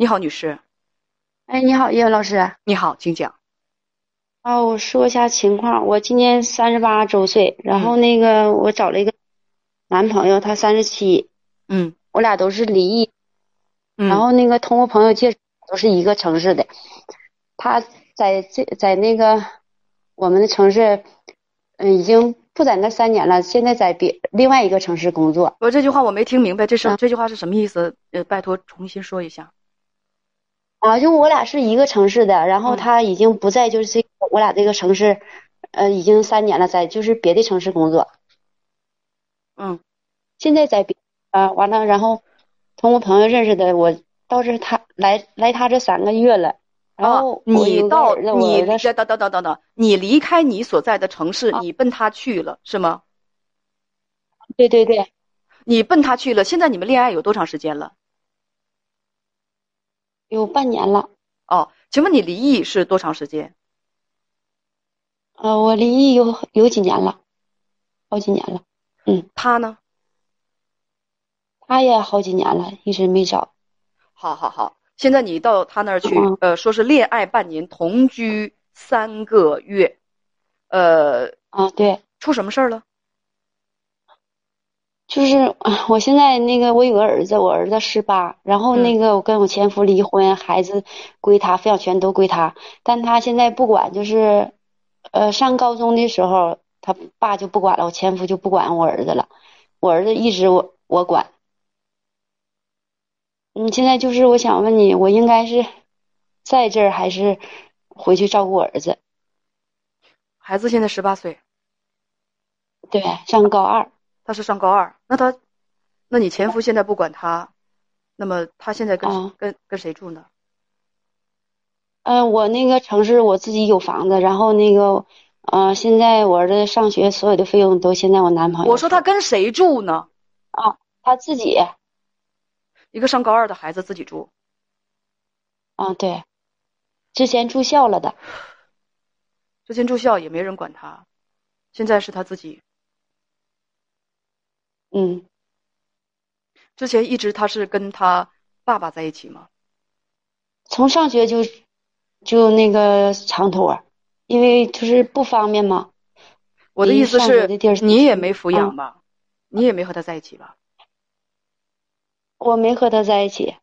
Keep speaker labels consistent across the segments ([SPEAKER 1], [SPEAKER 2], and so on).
[SPEAKER 1] 你好，女士。
[SPEAKER 2] 哎，你好，叶文老师。
[SPEAKER 1] 你好，请讲。
[SPEAKER 2] 啊，我说一下情况，我今年三十八周岁，然后那个我找了一个男朋友，他三十七，
[SPEAKER 1] 嗯
[SPEAKER 2] 我俩都是离异，
[SPEAKER 1] 嗯，
[SPEAKER 2] 然后那个通过朋友介绍都是一个城市的，他在这在那个我们的城市，嗯，已经不在那三年了，现在在别另外一个城市工作。
[SPEAKER 1] 我这句话我没听明白，这是、
[SPEAKER 2] 啊
[SPEAKER 1] 这句话是什么意思？呃，拜托重新说一下。
[SPEAKER 2] 啊，就我俩是一个城市的，然后
[SPEAKER 1] 嗯
[SPEAKER 2] 他已经不在就是这我俩这个城市，呃，已经三年了，在就是别的城市工作。
[SPEAKER 1] 嗯
[SPEAKER 2] 现在在别啊，完了，然后通过朋友认识的，我到这他来来他这三个月了，然后
[SPEAKER 1] 啊，你到你
[SPEAKER 2] 儿子
[SPEAKER 1] 等等等等等等，你离开你所在的城市，
[SPEAKER 2] 啊
[SPEAKER 1] 你奔他去了是吗？
[SPEAKER 2] 对对对，
[SPEAKER 1] 你奔他去了，现在你们恋爱有多长时间了？
[SPEAKER 2] 有半年了。
[SPEAKER 1] 哦，请问你离异是多长时间？
[SPEAKER 2] 呃，我离异有有几年了，好几年了，嗯
[SPEAKER 1] 他呢？
[SPEAKER 2] 他也好几年了，一直没找。
[SPEAKER 1] 好好好，现在你到他那儿去，
[SPEAKER 2] 嗯
[SPEAKER 1] 呃，说是恋爱半年，同居三个月，呃，
[SPEAKER 2] 啊，对，
[SPEAKER 1] 出什么事儿了？
[SPEAKER 2] 就是啊我现在那个我有个儿子，我儿子十八，然后
[SPEAKER 1] 嗯
[SPEAKER 2] 那个我跟我前夫离婚，孩子归他，抚养权都归他，但他现在不管，就是，呃，上高中的时候，他爸就不管了，我前夫就不管我儿子了，我儿子一直我我管。嗯，现在就是我想问你，我应该是在这儿还是回去照顾我儿子？
[SPEAKER 1] 孩子现在十八岁，
[SPEAKER 2] 对，上高二。
[SPEAKER 1] 他是上高二，那他，那你前夫现在不管他，那么他现在跟、
[SPEAKER 2] 啊
[SPEAKER 1] 跟跟谁住呢？
[SPEAKER 2] 嗯，我那个城市我自己有房子，然后那个，呃，现在我儿子上学所有的费用都现在我男朋友
[SPEAKER 1] 我说他跟谁住呢？
[SPEAKER 2] 啊他自己，
[SPEAKER 1] 一个上高二的孩子自己住，
[SPEAKER 2] 啊，对，之前住校了的，
[SPEAKER 1] 之前住校也没人管他，现在是他自己。
[SPEAKER 2] 嗯，
[SPEAKER 1] 之前一直他是跟他爸爸在一起吗？
[SPEAKER 2] 从上学就就那个长托，因为就是不方便嘛。
[SPEAKER 1] 我的意思是你也没抚
[SPEAKER 2] 嗯
[SPEAKER 1] 养吧？你也没和他在一起吧？
[SPEAKER 2] 我没和他在一起，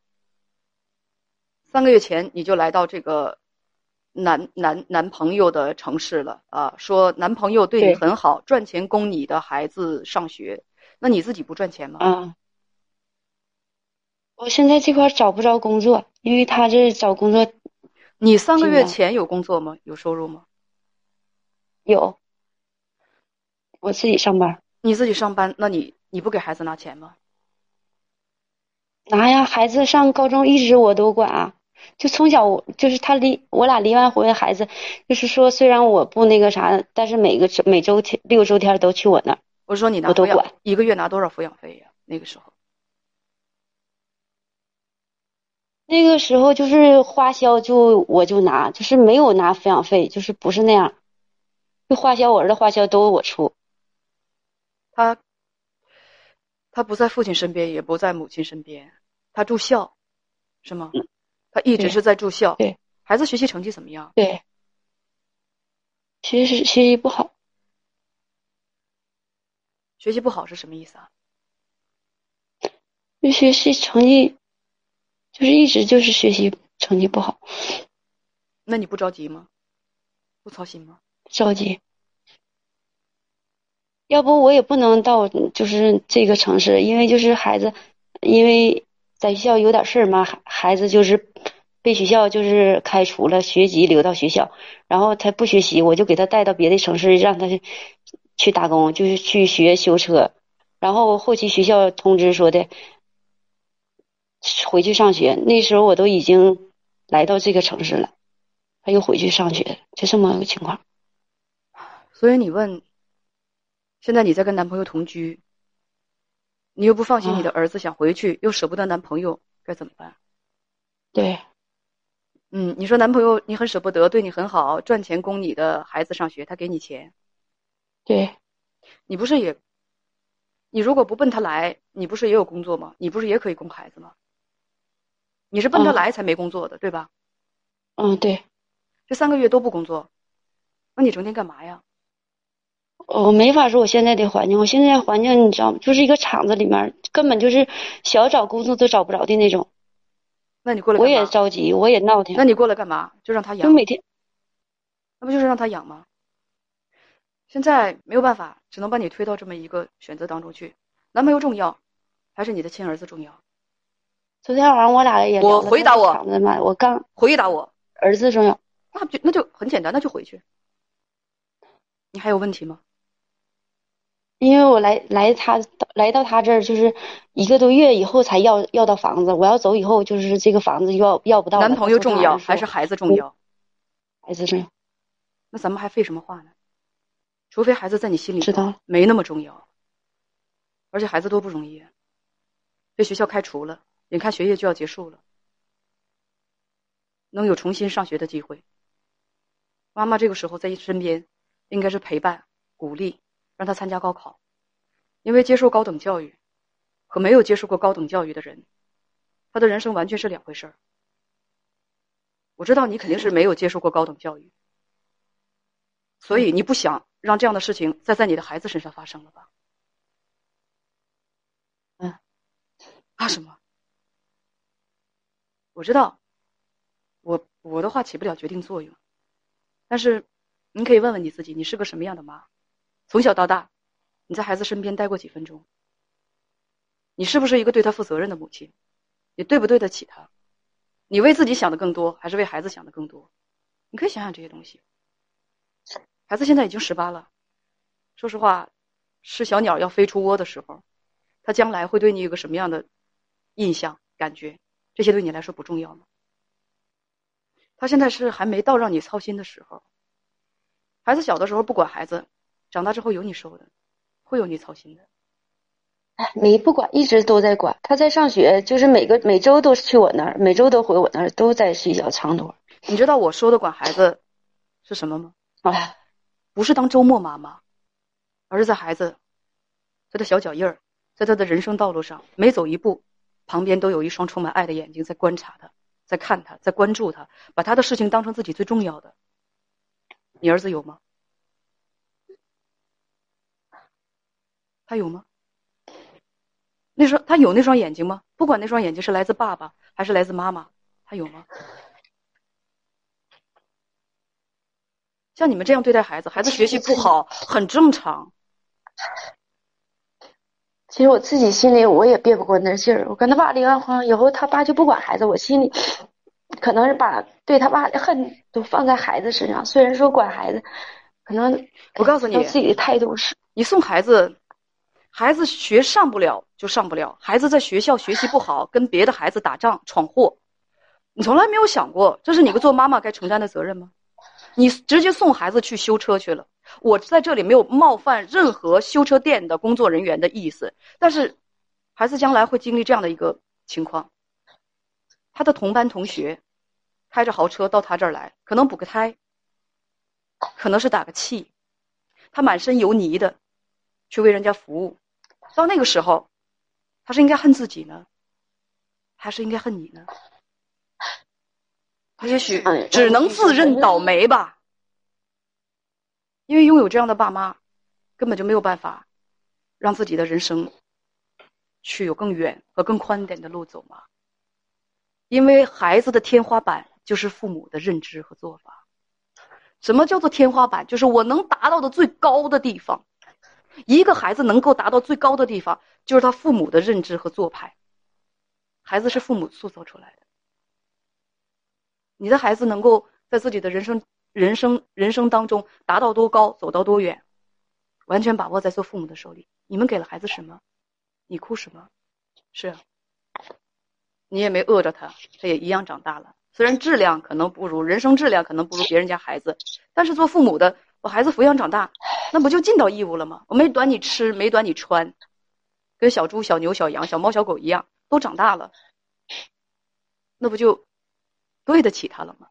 [SPEAKER 1] 三个月前你就来到这个男男男朋友的城市了啊，说男朋友对你很好，赚钱供你的孩子上学，那你自己不赚钱吗？
[SPEAKER 2] 啊。我现在这块儿找不着工作，因为他这找工作
[SPEAKER 1] 你三个月前有工作吗？有收入吗？
[SPEAKER 2] 有，我自己上班。
[SPEAKER 1] 你自己上班，那你你不给孩子拿钱吗？
[SPEAKER 2] 拿呀，孩子上高中一直我都管啊，就从小我就是他离我俩离完婚，孩子就是说虽然我不那个啥，但是每个每周天六周天都去我那儿。
[SPEAKER 1] 我说你拿抚养
[SPEAKER 2] 我都管
[SPEAKER 1] 一个月拿多少抚养费呀？那个时候
[SPEAKER 2] 那个时候就是花销就我就拿，就是没有拿抚养费，就是不是那样，就花销我儿子花销都我出。
[SPEAKER 1] 他他不在父亲身边，也不在母亲身边，他住校，是吗？他一直是在住校。
[SPEAKER 2] 对，
[SPEAKER 1] 孩子学习成绩怎么样？
[SPEAKER 2] 对，学习学习不好，
[SPEAKER 1] 学习不好是什么意思啊？
[SPEAKER 2] 就学习成绩就是一直就是学习成绩不好，
[SPEAKER 1] 那你不着急吗？不操心吗？
[SPEAKER 2] 着急。要不我也不能到就是这个城市，因为就是孩子，因为在学校有点事儿嘛，孩孩子就是被学校就是开除了学籍，留到学校，然后他不学习，我就给他带到别的城市，让他去打工，就是去学修车，然后后期学校通知说的回去上学，那时候我都已经来到这个城市了，他又回去上学，就这么个情况。
[SPEAKER 1] 所以你问，现在你在跟男朋友同居，你又不放心你的儿子想回去，又舍不得男朋友，该怎么办？
[SPEAKER 2] 对，
[SPEAKER 1] 嗯，你说男朋友你很舍不得，对你很好，赚钱供你的孩子上学，他给你钱，
[SPEAKER 2] 对，
[SPEAKER 1] 你不是也？你如果不奔他来，你不是也有工作吗？你不是也可以供孩子吗？你是奔着
[SPEAKER 2] 嗯
[SPEAKER 1] 来才没工作的，对吧？
[SPEAKER 2] 嗯，对，
[SPEAKER 1] 这三个月都不工作，那你整天干嘛呀？
[SPEAKER 2] 我没法说我现在的环境，我现在环境你知道吗？就是一个厂子里面，根本就是想找工作都找不着的那种。
[SPEAKER 1] 那你过来
[SPEAKER 2] 我也？着急，我也闹腾，
[SPEAKER 1] 那你过来干嘛？就让他养，
[SPEAKER 2] 就每天
[SPEAKER 1] 那不就是让他养吗？现在没有办法，只能把你推到这么一个选择当中去。男朋友重要，还是你的亲儿子重要？
[SPEAKER 2] 昨天晚上我俩也
[SPEAKER 1] 我回答我
[SPEAKER 2] 我刚
[SPEAKER 1] 回答我，
[SPEAKER 2] 儿子重要，
[SPEAKER 1] 那就那就很简单，那就回去。你还有问题吗？
[SPEAKER 2] 因为我来来他来到他这儿就是一个多月以后才要要到房子，我要走以后就是这个房子要要不到。
[SPEAKER 1] 男朋友重要还是孩子重要？
[SPEAKER 2] 孩子重要？
[SPEAKER 1] 那咱们还废什么话呢？除非孩子在你心里
[SPEAKER 2] 知道了
[SPEAKER 1] 没那么重要，而且孩子多不容易啊，被学校开除了，眼看学业就要结束了，能有重新上学的机会。妈妈这个时候在身边，应该是陪伴、鼓励，让他参加高考，因为接受高等教育和没有接受过高等教育的人，他的人生完全是两回事儿。我知道你肯定是没有接受过高等教育，所以你不想让这样的事情再在你的孩子身上发生了吧？
[SPEAKER 2] 嗯，
[SPEAKER 1] 怕什么？我知道，我我的话起不了决定作用，但是你可以问问你自己，你是个什么样的妈？从小到大，你在孩子身边待过几分钟？你是不是一个对他负责任的母亲？你对不对得起他？你为自己想的更多，还是为孩子想的更多？你可以想想这些东西。孩子现在已经十八了，说实话，是小鸟要飞出窝的时候，他将来会对你有个什么样的印象、感觉？这些对你来说不重要吗？他现在是还没到让你操心的时候。孩子小的时候不管孩子，长大之后有你收的，会有你操心的。
[SPEAKER 2] 哎，没不管，一直都在管。他在上学，就是每个每周都去我那儿，每周都回我那儿，都在学校长多。
[SPEAKER 1] 你知道我说的管孩子是什么吗？
[SPEAKER 2] 哎，
[SPEAKER 1] 不是当周末妈妈，而是在孩子在他小脚印儿，在他的人生道路上每走一步，旁边都有一双充满爱的眼睛在观察他，在看他，在关注他，把他的事情当成自己最重要的。你儿子有吗？他有吗？那双他有那双眼睛吗？不管那双眼睛是来自爸爸还是来自妈妈，他有吗？像你们这样对待孩子，孩子学习不好很正常。
[SPEAKER 2] 其实我自己心里我也憋不过那劲儿。我跟他爸离完婚以后，他爸就不管孩子，我心里可能是把对他爸的恨都放在孩子身上。虽然说管孩子，可能
[SPEAKER 1] 我告诉你
[SPEAKER 2] 我自己的态度是，
[SPEAKER 1] 你送孩子，孩子学上不了就上不了，孩子在学校学习不好，跟别的孩子打仗闯祸，你从来没有想过这是你个做妈妈该承担的责任吗？你直接送孩子去修车去了。我在这里没有冒犯任何修车店的工作人员的意思，但是孩子将来会经历这样的一个情况：他的同班同学开着豪车到他这儿来，可能补个胎，可能是打个气，他满身油泥的去为人家服务，到那个时候，他是应该恨自己呢，还是应该恨你呢？他也许
[SPEAKER 2] 嗯
[SPEAKER 1] 只能自认倒霉吧，因为拥有这样的爸妈，根本就没有办法让自己的人生去有更远和更宽点的路走嘛。因为孩子的天花板就是父母的认知和做法。什么叫做天花板？就是我能达到的最高的地方。一个孩子能够达到最高的地方，就是他父母的认知和做派。孩子是父母塑造出来的。你的孩子能够在自己的人生、人生、人生当中达到多高，走到多远，完全把握在做父母的手里。你们给了孩子什么，你哭什么，是，你也没饿着他，他也一样长大了。虽然质量可能不如人生质量可能不如别人家孩子，但是做父母的，把孩子抚养长大，那不就尽到义务了吗？我没短你吃，没短你穿，跟小猪、小牛、小羊、小猫、小狗一样，都长大了，那不就对得起他了吗？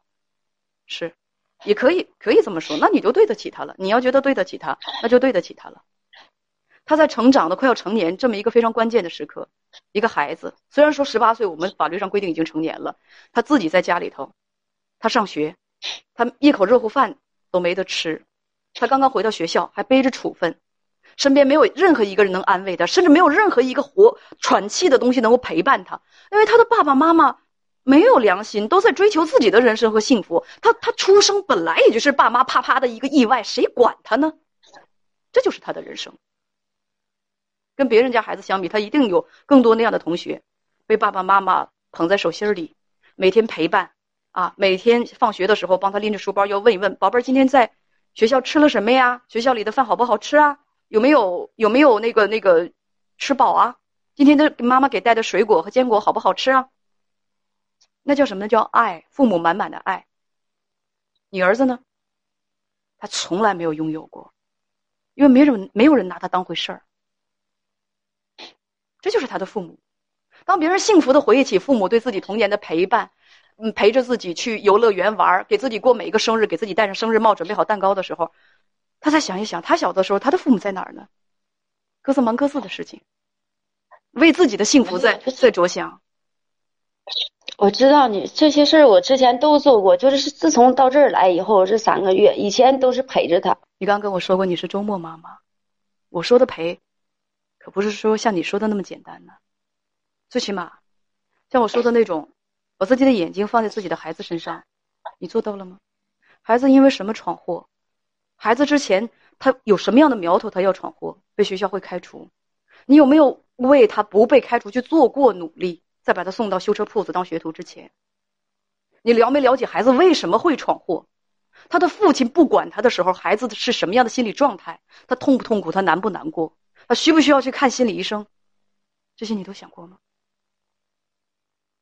[SPEAKER 1] 是，也可以可以这么说，那你就对得起他了。你要觉得对得起他，那就对得起他了。他在成长的快要成年这么一个非常关键的时刻，一个孩子虽然说十八岁，我们法律上规定已经成年了，他自己在家里头，他上学，他一口热乎饭都没得吃，他刚刚回到学校还背着处分，身边没有任何一个人能安慰他，甚至没有任何一个活喘气的东西能够陪伴他，因为他的爸爸妈妈没有良心，都在追求自己的人生和幸福。他他出生本来也就是爸妈啪啪的一个意外，谁管他呢？这就是他的人生。跟别人家孩子相比，他一定有更多那样的同学，被爸爸妈妈捧在手心里，每天陪伴，啊，每天放学的时候帮他拎着书包，要问一问宝贝儿今天在学校吃了什么呀？学校里的饭好不好吃啊？有没有有没有那个那个吃饱啊？今天的妈妈给带的水果和坚果好不好吃啊？那叫什么呢？叫爱，父母满满的爱。你儿子呢？他从来没有拥有过，因为没人没有人拿他当回事儿。这就是他的父母。当别人幸福的回忆起父母对自己童年的陪伴，嗯，陪着自己去游乐园玩，给自己过每一个生日，给自己戴上生日帽，准备好蛋糕的时候，他再想一想，他小的时候他的父母在哪儿呢？各自忙各自的事情，为自己的幸福在在着想。
[SPEAKER 2] 我知道你这些事儿，我之前都做过，就是自从到这儿来以后这三个月，以前都是陪着他。
[SPEAKER 1] 你刚跟我说过你是周末妈妈，我说的陪。可不是说像你说的那么简单呢，最起码，像我说的那种，把自己的眼睛放在自己的孩子身上，你做到了吗？孩子因为什么闯祸？孩子之前他有什么样的苗头，他要闯祸，被学校会开除？你有没有为他不被开除去做过努力？在把他送到修车铺子当学徒之前，你了没了解孩子为什么会闯祸？他的父亲不管他的时候，孩子是什么样的心理状态？他痛不痛苦？他难不难过？他需不需要去看心理医生？这些你都想过吗？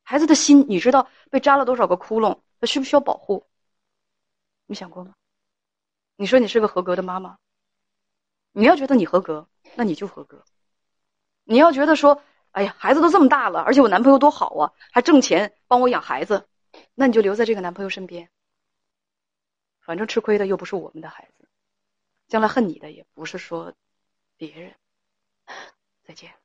[SPEAKER 1] 孩子的心，你知道被扎了多少个窟窿？他需不需要保护？你想过吗？你说你是个合格的妈妈，你要觉得你合格，那你就合格。你要觉得说，哎呀，孩子都这么大了，而且我男朋友多好啊，还挣钱帮我养孩子，那你就留在这个男朋友身边。反正吃亏的又不是我们的孩子，将来恨你的也不是说别人。再见。